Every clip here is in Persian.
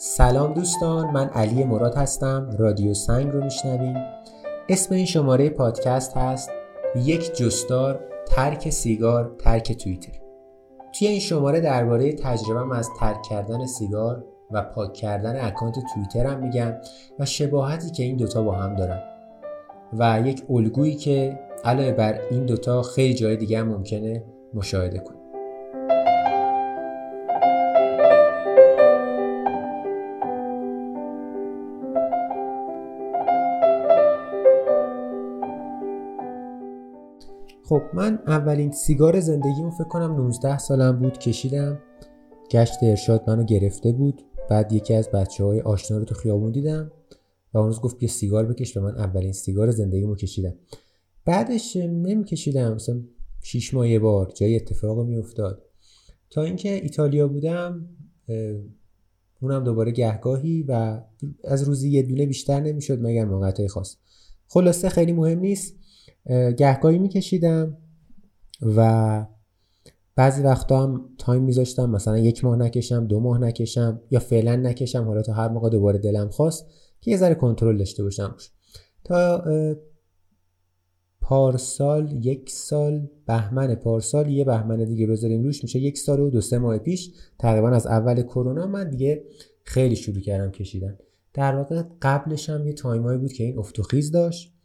سلام دوستان من علی مراد هستم. رادیو سنگ رو میشنویم. اسم این شماره پادکست هست یک جستار ترک سیگار ترک توییتر. توی این شماره درباره تجربهم از ترک کردن سیگار و پاک کردن اکانت توییترم میگم و شباهتی که این دوتا با هم دارن. و یک الگویی که علاوه بر این دوتا خیلی جای دیگه هم ممکنه مشاهده کنیم. خب من اولین سیگار زندگیمو فکر کنم 19 سالم بود کشیدم. گشت ارشاد منو گرفته بود. بعد یکی از بچه های آشنا رو تو خیابون دیدم و اون روز گفت بیا سیگار بکش و من اولین سیگار زندگیمو کشیدم. بعدش نمیکشیدم مثلا شیش ماه یه بار جای اتفاق میافتاد. تا اینکه ایتالیا بودم اونم دوباره گهگاهی و از روزی یه دونه بیشتر نمی‌شد مگر موقعیت خاص. خلاصه خیلی مهم نیست. گهگاهی میکشیدم و بعضی وقتا هم تایم میذاشتم مثلا یک ماه نکشم دو ماه نکشم یا فعلا نکشم حالا تا هر موقع دوباره دلم خواست که یه ذره کنترل داشته باشم تا پارسال یک سال بهمن پارسال یه بهمن دیگه بذاریم روش میشه یک سال و دو سه ماه پیش. تقریبا از اول کرونا من دیگه خیلی شروع کردم کشیدن. در واقع قبلش هم یه تایمایی بود که این افت و خیز داشت.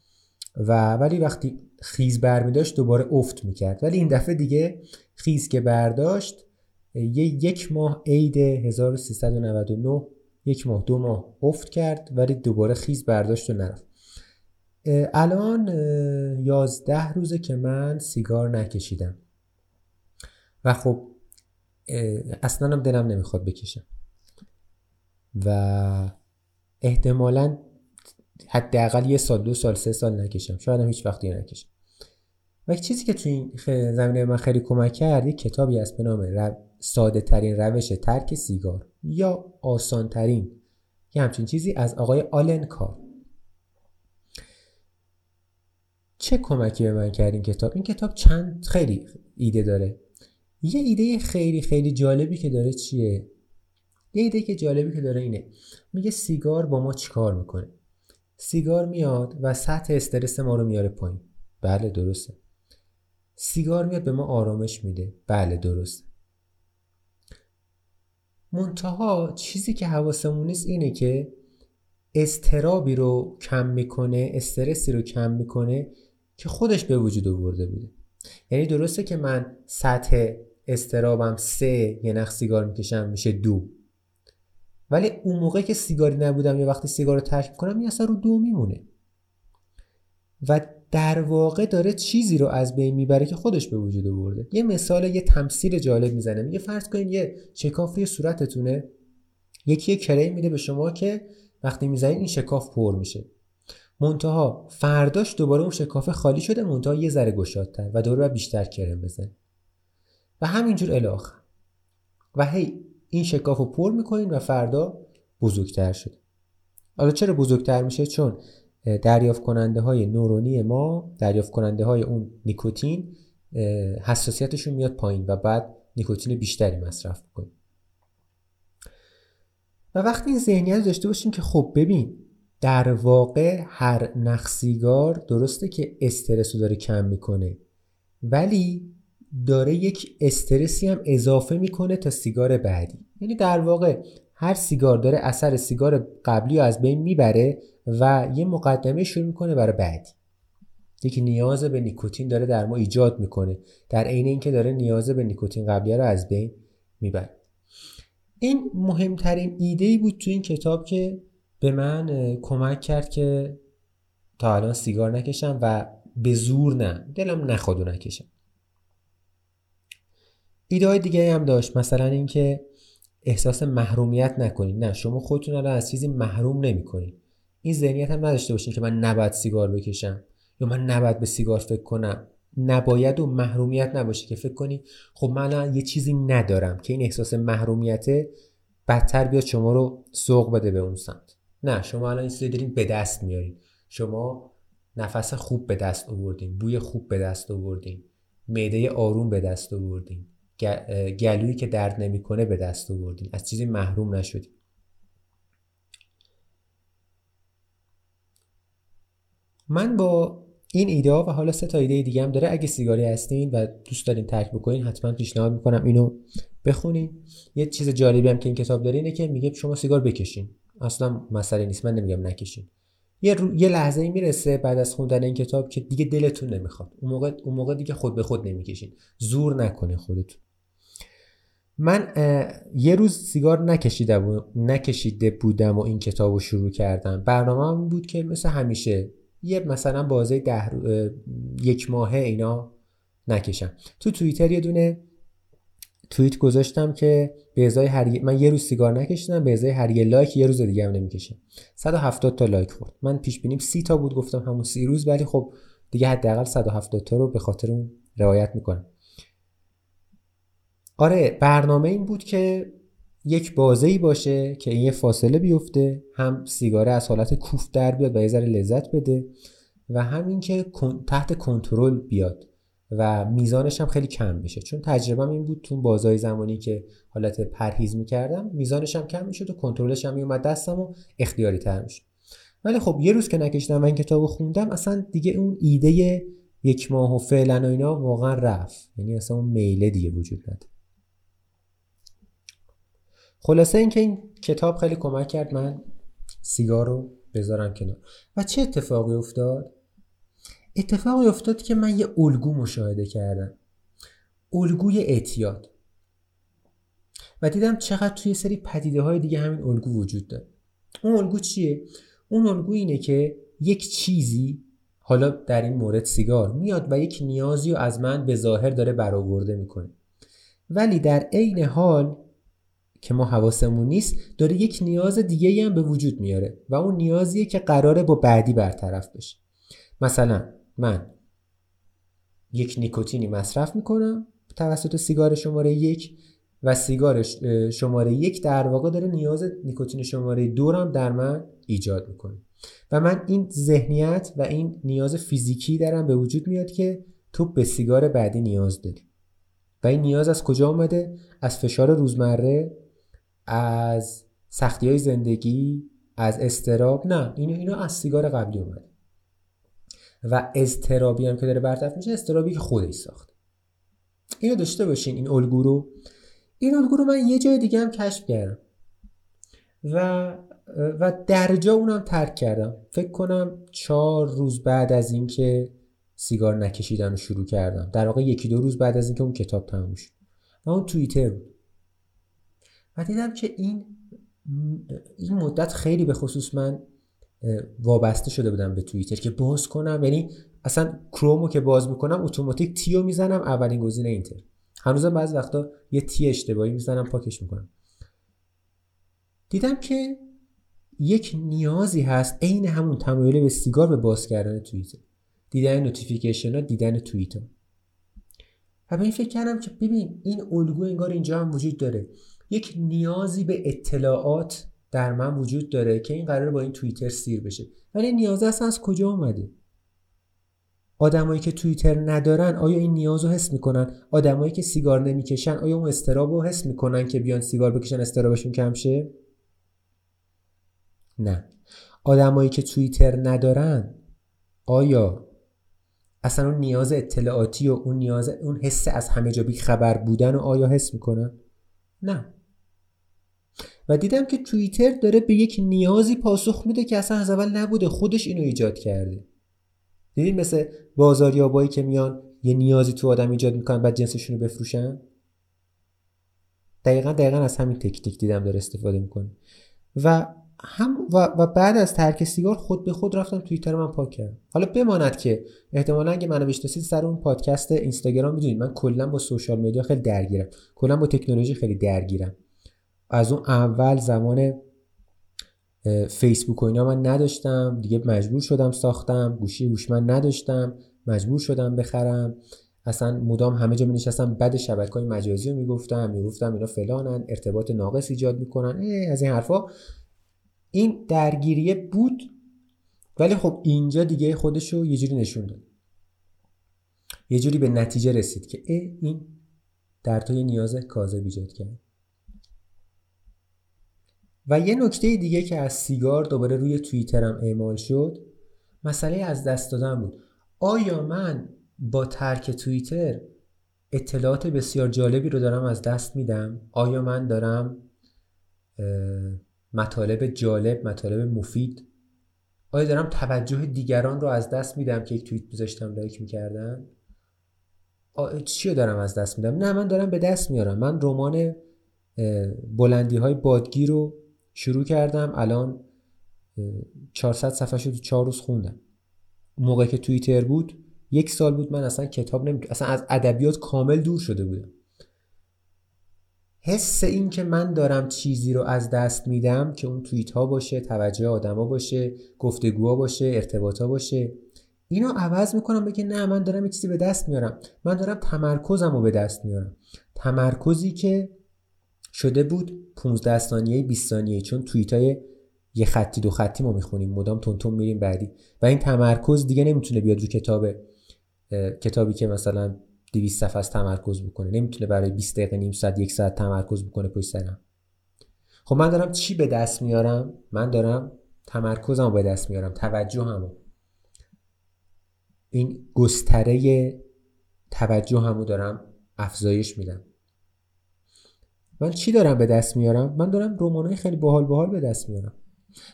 و ولی وقتی خیز بر داشت دوباره افت می‌کرد. ولی این دفعه دیگه خیز که برداشت یه یک ماه عید 1399 یک ماه دو ماه افت کرد ولی دوباره خیز برداشت و نرفت. الان یازده روزه که من سیگار نکشیدم. و خب اصلا هم دلم نمی‌خواد بکشم. و احتمالا حداقل یه سال دو سال سه سال نکشم. شاید هم هیچ وقتی نکشم. و چیزی که تو این زمینه من خیلی کمک کرد یک کتابی از به نام رو... ساده ترین روش ترک سیگار یا آسان ترین یه همچین چیزی از آقای آلن کار. چه کمکی به من کرد این کتاب؟ این کتاب چند خیلی ایده داره. یه ایده خیلی خیلی جالبی که داره چیه؟ یه ایده که جالبی که داره اینه. میگه سیگار با ما چیکار می‌کنه؟ سیگار میاد و سطح استرس ما رو میاره پایین. بله درسته. سیگار میاد به ما آرامش میده. بله درسته. منتها چیزی که حواسمون نیست اینه که استرابی رو کم می‌کنه استرسی رو کم می‌کنه که خودش به وجود آورده بوده. یعنی درسته که من سطح استرابم سه یه نخ سیگار می‌کشم میشه دو. ولی اون موقع که سیگاری نبودم یا وقتی سیگار رو ترک کنم این اصلا رو دو میمونه. و در واقع داره چیزی رو از بین می‌بره که خودش به وجود آورده. یه مثال یه تمثیل جالب می‌زنه میگه فرض کنید یه شکاف روی صورتتونه. یکی یه کریم میده به شما که وقتی می‌زنید این شکاف پر میشه. منتها فرداش دوباره اون شکاف خالی شده منتها یه ذره گشادتر و دوباره بیشتر کرم بزن و همینجور الاخر و هی این شکاف رو پر می‌کنین و فردا بزرگتر شده. حالا چرا بزرگتر میشه؟ چون دریافت کننده های نورونی ما دریافت کننده های اون نیکوتین حساسیتشون میاد پایین و بعد نیکوتین بیشتری مصرف کنیم و وقتی این ذهنیت داشته باشیم که خب ببین در واقع هر نخ سیگار درسته که استرس رو داره کم می‌کنه ولی داره یک استرسی هم اضافه می‌کنه تا سیگار بعدی. یعنی در واقع هر سیگار داره اثر سیگار قبلی رو از بین می‌بره و یه مقدمه شروع می‌کنه برای بعدی. یکی نیاز به نیکوتین داره در ما ایجاد می‌کنه. در عین اینکه داره نیاز به نیکوتین قبلی رو از بین می‌بره. این مهمترین ایده ای بود تو این کتاب که به من کمک کرد که تا الان سیگار نکشم و به زور نه. دلم نخواد نکشم ایده های دیگه هم داشت. مثلا اینکه احساس محرومیت نکنید نه شما خودتون الان از چیزی محروم نمی‌کنید این ذهنیت هم نداشته باشین که من نباید سیگار بکشم یا من نباید به سیگار فکر کنم. نباید و محرومیت نباشه که فکر کنی خب من یه چیزی ندارم که این احساس محرومیت بدتر بیاد شما رو سوق بده به اون سمت. نه شما الان این دارین به دست میارین. شما نفس خوب به دست آوردین بوی خوب به دست آوردین معده آروم به دست آوردین. گلویی که درد نمی‌کنه به دست آوردین. از چیزی محروم نشدین. من با این ایده ها و حالا سه تا ایده دیگه هم داره. اگه سیگاری هستین و دوست دارین ترک بکنین حتما پیشنهاد می‌کنم اینو بخونین. یه چیز جالبی هم که این کتاب داره اینه که میگه شما سیگار بکشین. اصلا مسئله نیست. من نمیگم نکشین. یه, یه لحظه ای می‌رسه بعد از خوندن این کتاب که دیگه دلتون نمی‌خواد. اون موقع اون موقع دیگه خود به خود نمی‌کشین. زور نکنین خودتون. من یه روز سیگار نکشیده, نکشیده بودم و این کتاب رو شروع کردم. برنامه هم بود که مثل همیشه یه مثلا بازه ده یک ماهه اینا نکشم. تو توییتر یه دونه توییت گذاشتم که به ازای هر من یه روز سیگار نکشیدم به ازای هر یه لایک یه روز دیگه هم نمی‌کشم. 170 تا لایک خورد. من پیش بینیم 30 تا بود گفتم همون 30 روز ولی خب دیگه حداقل 170 تا رو به خاطر اون روایت می‌کنم. آره برنامه این بود که یک بازه ای باشه که این یه فاصله بیفته هم سیگاره از حالت کوف در بیاد و یه ذره لذت بده و همین که تحت کنترل بیاد. و میزانش هم خیلی کم بشه چون تجربه این بود تو بازای زمانی که حالت پرهیز می‌کردم میزانش هم کم می‌شد و کنترلش هم میومد دستم و اختیاری تر می‌شد. ولی خب یه روز که نکشتم و این کتاب خوندم اصلا دیگه اون ایده یک ماه و فعلا و اینا واقعا رفت. یعنی اصلا اون میله دیگه وجود نداره خلاصه اینکه این کتاب خیلی کمک کرد من سیگار رو بذارم کنار. و چه اتفاقی افتاد؟ اتفاقی افتاد که من یه الگو مشاهده کردم. الگوی اعتیاد. و دیدم چقدر توی سری پدیده های دیگه همین الگو وجود داره. اون الگو چیه؟ اون الگو اینه که یک چیزی حالا در این مورد سیگار میاد و یک نیازی رو از من به ظاهر داره برآورده می‌کنه. ولی در عین حال که ما حواسمون نیست داره یک نیاز دیگه هم به وجود میاره و اون نیازیه که قراره با بعدی برطرف بشه. مثلا من یک نیکوتینی مصرف می‌کنم توسط سیگار شماره یک و سیگار شماره یک در واقع داره نیاز نیکوتین شماره دورم در من ایجاد می‌کنه. و من این ذهنیت و این نیاز فیزیکی درم به وجود میاد که تو به سیگار بعدی نیاز داری. و این نیاز از کجا آمده؟ از فشار روزمره از سختی های زندگی از استراب. نه اینو اینو از سیگار قبلی اومده. و استرابی هم که داره برطرف میشه استرابی که خودش ساخت. اینو داشته باشین این الگو رو. این الگو رو من یه جای دیگه هم کشف کردم. و و در جا اونم ترک کردم. فکر کنم چهار روز بعد از اینکه سیگار نکشیدن رو شروع کردم. در واقع یکی دو روز بعد از اینکه اون کتاب تموم شد. و اون توییتر بود. و دیدم که این این مدت خیلی به خصوص من وابسته شده بودم به توییتر که باز کنم. یعنی اصلا کرومو که باز می‌کنم اتوماتیک تیو می‌زنم اولین گزینه اینتر. هنوزم بعض وقتا یه تی اشتباهی می‌زنم پاکش می‌کنم. دیدم که یک نیازی هست عین همون تمایل به سیگار به باز کردن توییتر دیدن notification ها دیدن توییتر و به این فکر کردم که ببین این الگو انگار اینجا هم وجود داره. یک نیازی به اطلاعات در من وجود داره که این قرار با این توییتر سیر بشه. ولی نیاز اصلا از کجا اومده؟ آدمایی که توییتر ندارن آیا این نیاز رو حس می‌کنن؟ آدمایی که سیگار نمی‌کشن آیا اون اضطراب رو حس می‌کنن که بیان سیگار بکشن اضطرابشون کم شه؟ نه. آدمایی که توییتر ندارن آیا اصلا اون نیاز اطلاعاتی و اون نیاز اون حس از همه جا بی خبر بودن و آیا حس می‌کنن؟ نه. و دیدم که توییتر داره به یک نیازی پاسخ میده که اصلا از اول نبوده خودش اینو ایجاد کرده. دیدین مثل بازاریابایی که میان یه نیازی تو آدم ایجاد می‌کنن بعد جنسشون رو بفروشن؟ دقیقا دقیقا از همین تکنیک دیدم داره استفاده می‌کنه. و هم و, بعد از ترک سیگار خود به خود رفتم توییتر من پاک کردم. حالا بماند که احتمالا اگه منو بشناسید سر اون پادکست اینستاگرام می‌دونید من کلا با سوشال مدیا خیلی درگیرم. کلا با تکنولوژی خیلی درگیرم. از اون اول زمان فیسبوک و اینا من نداشتم. دیگه مجبور شدم ساختم. گوشی هوشمند نداشتم. مجبور شدم بخرم. اصلا مدام همه جا می نشستم بعد شبکه های مجازی رو می‌گفتم. می‌گفتم اینا فلانن. ارتباط ناقص ایجاد می‌کنن. از این حرفا. این درگیریه بود. ولی خب اینجا دیگه خودش رو یه جوری نشون داد. یه جوری به نتیجه رسید که ای این در تو نیاز کازه ایجاد کرد. و یه نکته دیگه که از سیگار دوباره روی توییترم اعمال شد مسئله از دست دادن بود. آیا من با ترک توییتر اطلاعات بسیار جالبی رو دارم از دست میدم؟ آیا من دارم مطالب جالب مطالب مفید؟ آیا دارم توجه دیگران رو از دست میدم که یک توییت میذاشتم لایک می‌کردن؟ چی رو دارم از دست میدم؟ نه من دارم به دست میارم. من رمان بلندی های بادگی رو شروع کردم. الان 400 صفحه شد 4 روز خوندم. موقع که توییتر بود یک سال بود من اصلا کتاب نمی اصلا از ادبیات کامل دور شده بودم. حس این که من دارم چیزی رو از دست میدم که اون توییت ها باشه توجه آدما باشه گفتگوها باشه ارتباطا باشه اینو عوض می‌کنم بگه نه من دارم یه چیزی به دست میارم. من دارم تمرکزم رو به دست میارم. تمرکزی که شده بود 15 ثانیه 20 ثانیه چون توییت های یه خطی دو خطی ما می‌خونیم. مدام تون میریم بعدی. و این تمرکز دیگه نمی‌تونه بیاد رو کتاب کتابی که مثلا 200 صفحه از تمرکز بکنه. نمی‌تونه برای 20 دقیقه نیم ساعت یک ساعت تمرکز بکنه پشت سرم. خب من دارم چی به دست میارم؟ من دارم تمرکزم به دست میارم توجه همو این گستره توجه همو دارم افزایش میدم. من چی دارم به دست میارم؟ من دارم رمانای خیلی باحال باحال به دست میارم.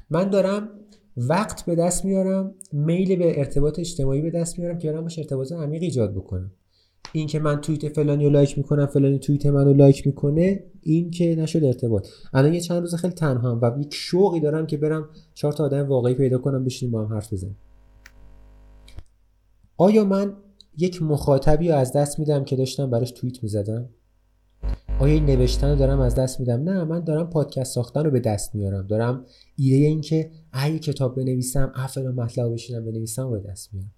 من دارم وقت به دست میارم میل به ارتباط اجتماعی به دست میارم که دارم باش ارتباط عمیق ایجاد بکنم. این که من توییت فلانی رو لایک می‌کنم فلانی توییت منو لایک می‌کنه این که نشد ارتباط. الان یه چند روز خیلی تنها هم و یک شوقی دارم که برم چهار تا آدم واقعی پیدا کنم بشینیم با هم حرف بزنیم. آیا من یک مخاطبی رو از دست میدم که داشتم براش توییت می‌زدم؟ آیا این نوشتن رو دارم از دست میدم؟ نه من دارم پادکست ساختن رو به دست میارم. دارم ایده این که ای کتاب بنویسم افل و مطلب بشینم بنویسم رو به دست میارم.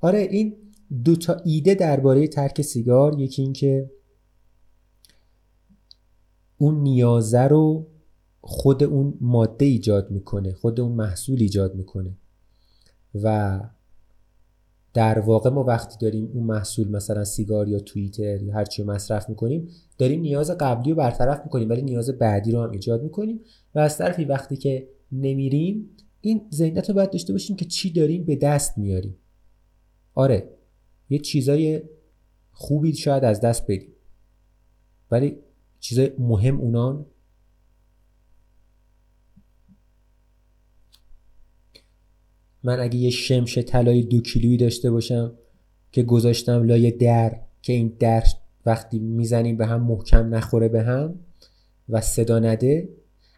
آره این دو تا ایده درباره ترک سیگار یکی این که اون نیازه رو خود اون ماده ایجاد می‌کنه خود اون محصول ایجاد می‌کنه. و در واقع ما وقتی داریم اون محصول مثلا سیگار یا توییتر یا هر چی مصرف می‌کنیم داریم نیاز قبلی رو برطرف می‌کنیم ولی نیاز بعدی رو هم ایجاد می‌کنیم و از طرفی وقتی که نمیریم این ذهنیت رو باید داشته باشیم که چی داریم به دست میاریم. آره یه چیزای خوبی شاید از دست بدیم ولی چیزای مهم اونان من اگه یه شمش طلای دو کیلویی داشته باشم که گذاشتم لای در که این در وقتی می‌زنیم به هم محکم نخوره به هم و صدا نده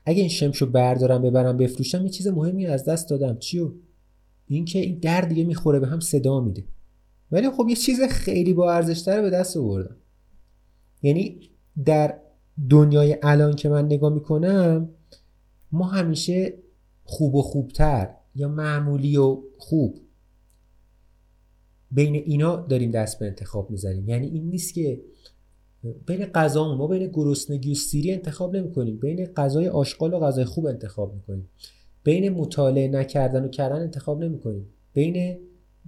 اگه این شمشو بردارم ببرم بفروشم یه چیز مهمی از دست دادم. چیو؟ اینکه این در دیگه می‌خوره به هم صدا میده. ولی خب یه چیز خیلی با ارزشتر به دست آوردم. یعنی در دنیای الان که من نگاه می‌کنم ما همیشه خوب و خوبتر یا معمولی و خوب. بین اینا داریم دست به انتخاب می‌زنیم. یعنی این نیست که بین غذا ما بین گرسنگی و سیری انتخاب نمی کنیم بین غذای آشغال و غذای خوب انتخاب می‌کنیم. بین مطالعه نکردن و کردن انتخاب نمی کنیم بین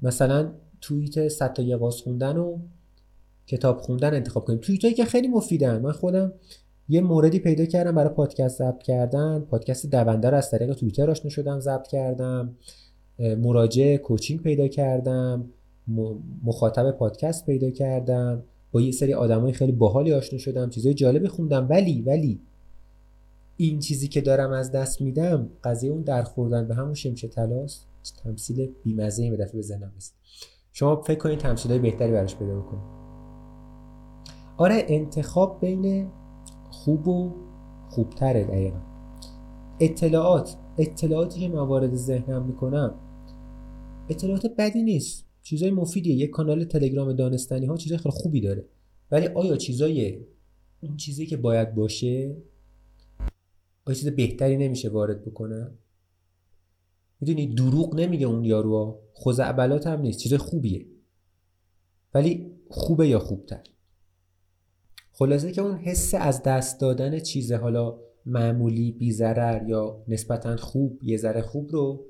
مثلا توییت صد تا خوندن و کتاب خوندن انتخاب کنیم. توییت که خیلی مفیدن. من خودم یه موردی پیدا کردم برای پادکست ضبط کردن. پادکست دونده رو از طریق توییتر آشنا شدم ضبط کردم. مراجع کوچینگ پیدا کردم. مخاطب پادکست پیدا کردم. با یه سری آدمای خیلی باحالی آشنا شدم. چیزای جالبی خوندم. ولی ولی این چیزی که دارم از دست میدم قضیه اون در خوردن به همون شمشه تلاست تمثیل بیمزه به دفعه بزنم است شما فکر کنید تمثیلای بهتری براش پیدا بکنید. آره انتخاب بین خوب و خوبتره دقیقا. اطلاعات اطلاعاتی که موارد ذهنم می‌کنم اطلاعات بدی نیست. چیزای مفیدیه. یک کانال تلگرام دانستنی ها چیزای خیلی خوبی داره. ولی آیا چیزای اون چیزی که باید باشه آیا چیز بهتری نمیشه وارد بکنم می‌دونی دروغ نمیگه اون یارو خزعبلات هم نیست. چیز خوبیه. ولی خوبه یا خوبتر؟ خلاصه که اون حس از دست دادن چیز حالا معمولی بیزرر یا نسبتا خوب یه ذره خوب رو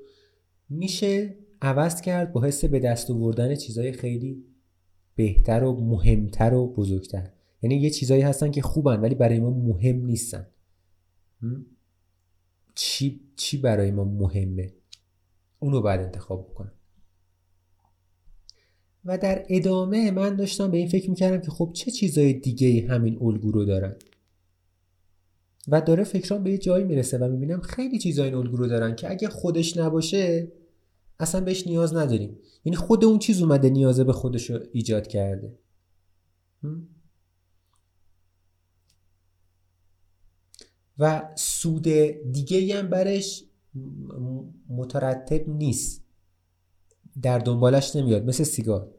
میشه عوض کرد با حس به دست آوردن چیزهای خیلی بهتر و مهمتر و بزرگتر. یعنی یه چیزایی هستن که خوبن ولی برای ما مهم نیستن. چی, چی برای ما مهمه؟ اونو باید انتخاب بکنم. و در ادامه من داشتم به این فکر می‌کردم که خب چه چیزای دیگه همین الگو رو دارن؟ و داره فکران به یه جایی می‌رسه و می‌بینم خیلی چیزای این الگو رو دارن که اگه خودش نباشه اصلا بهش نیاز نداریم. یعنی خود اون چیز اومده نیازه به خودش رو ایجاد کرده. و سود دیگه هم برش مترتب نیست. در دنبالش نمیاد. مثل سیگار.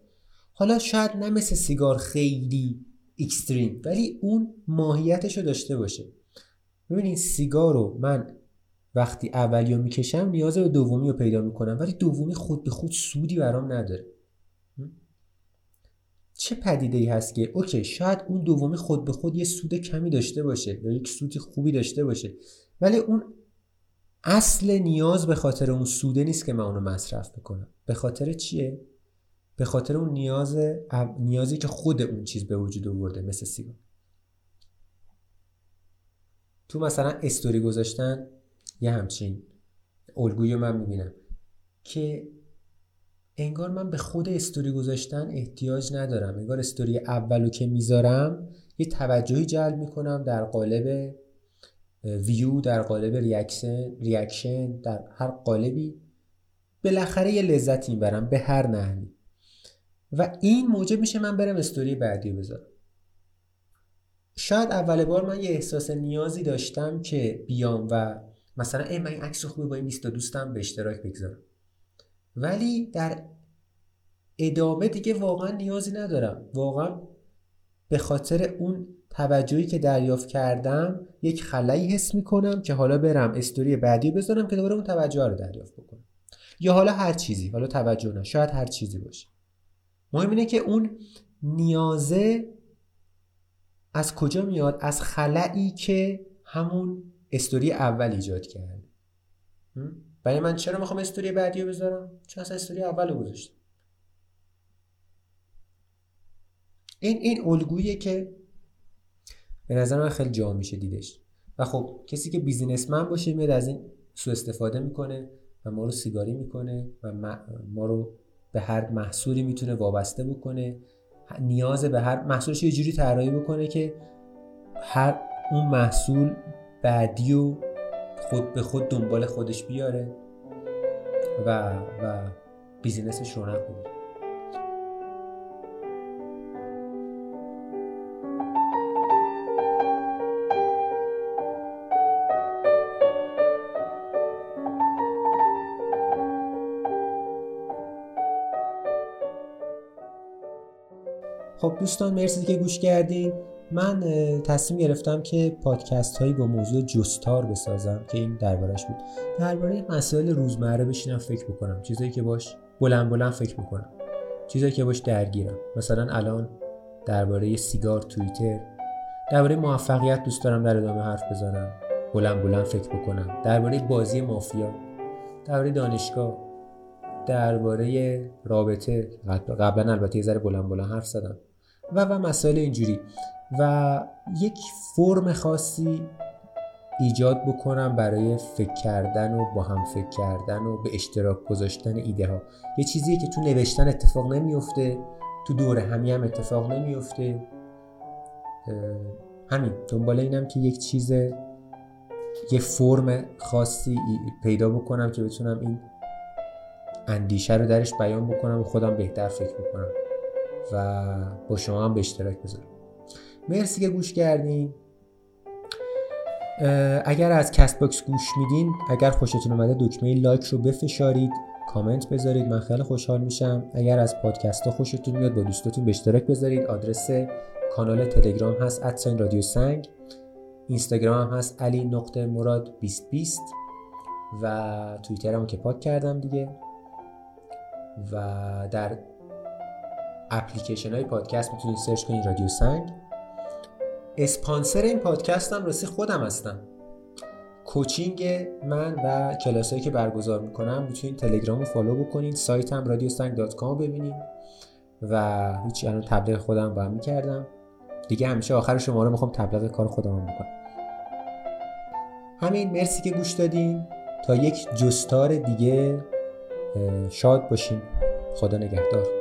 حالا شاید نه مثل سیگار خیلی اکستریم ولی اون ماهیتش رو داشته باشه. ببینید سیگار رو من وقتی اولی رو می‌کشم نیاز به دومی رو پیدا می‌کنم ولی دومی خود به خود سودی برام نداره. چه پدیده ای هست که اوکی شاید اون دومی خود به خود یه سود کمی داشته باشه یا یک سودی خوبی داشته باشه ولی اون اصل نیاز به خاطر اون سوده نیست که من اونو مصرف بکنم. به خاطر چیه؟ به خاطر اون نیاز نیازی که خود اون چیز به وجود آورده مثل سیگار. تو مثلا استوری گذاشتن یه همچین الگویی من می‌بینم که انگار من به خود استوری گذاشتن احتیاج ندارم. انگار استوری اولو که می‌ذارم یه توجهی جلب می‌کنم در قالب ویو در قالب reaction reaction در هر قالبی. بالاخره یه لذتی می‌برم به هر نحوی. و این موجب میشه من برم استوری بعدی بذارم. شاید اول بار من یه احساس نیازی داشتم که بیام و مثلا ای من این عکس خوبه با این 20 دوستم به اشتراک بگذارم. ولی در ادامه دیگه واقعا نیازی ندارم. واقعا به خاطر اون توجهی که دریافت کردم یک خلایی حس می‌کنم که حالا برم استوری بعدی بذارم که دوباره اون توجه رو دریافت بکنم. یا حالا هر چیزی. حالا توجه نه. شاید هر چیزی باشه. مهم اینه که اون نیازه از کجا میاد؟ از خلایی که همون استوری اول ایجاد کرده برای من چرا می‌خوام استوری بعدی رو بذارم؟ چون اصلا استوری اول رو گذاشتم. این این الگویی که به نظر من خیلی جا میشه دیدش. و خب کسی که بیزینسمن باشه میاد از این سو استفاده می‌کنه و ما رو سیگاری می‌کنه و ما رو به هر محصولی می‌تونه وابسته بکنه. نیاز به هر محصولش یه جوری طراحی بکنه که هر اون محصول بعدی و خود به خود دنبال خودش بیاره و و بیزینسش رونق بده خب دوستان مرسی که گوش کردین. من تصمیم گرفتم که پادکست هایی با موضوع جستار بسازم که این دربارش بود. درباره مسائل روزمره بشینم فکر بکنم. چیزایی که باش بلند بلند فکر بکنم چیزایی که باش درگیرم. مثلا الان درباره سیگار توییتر. درباره موفقیت دوست دارم در ادامه حرف بزنم. بلند بلند فکر بکنم. درباره بازی مافیا. درباره دانشگاه. درباره رابطه. قبلا البته یه ذره بلند بلند حرف زدم. و و مسائل اینجوری. و یک فرم خاصی ایجاد بکنم برای فکر کردن و با هم فکر کردن و به اشتراک گذاشتن ایده ها یه چیزیه که تو نوشتن اتفاق نمیفته تو دور همی هم اتفاق نمیفته همین. دنبال اینم که یک چیز یه فرم خاصی پیدا بکنم که بتونم این اندیشه رو درش بیان بکنم و خودم بهتر فکر بکنم. و با شما هم به اشتراک بذارم. مرسی که گوش کردین. اگر از Castbox گوش میدین اگر خوشتون اومده دکمه like رو بفشارید کامنت بذارید من خیلی خوشحال میشم. اگر از پادکست ها خوشتون میاد با دوستاتون به اشتراک بذارید. آدرس کانال تلگرام هست at sign رادیو سنگ اینستاگرام هم هست علی نقطه مراد 2020 و توییترمو که پاک کردم دیگه. و در اپلیکیشن های پادکست می‌تونید search کنید رادیو سنگ. اسپانسر این پادکست هم راستی خودم هستم. coaching من و کلاسایی که برگزار می‌کنم می‌تونید تلگرام رو follow بکنید سایتم رادیو سنگ dot com ببینید و هیچ الان تبلیغ خودم با می‌کردم. دیگه همیشه آخر شما رو می‌خوام تبلیغ کار خودم بکنم. همین مرسی که گوش دادین. تا یک جستار دیگه شاد باشیم خدا نگهدار.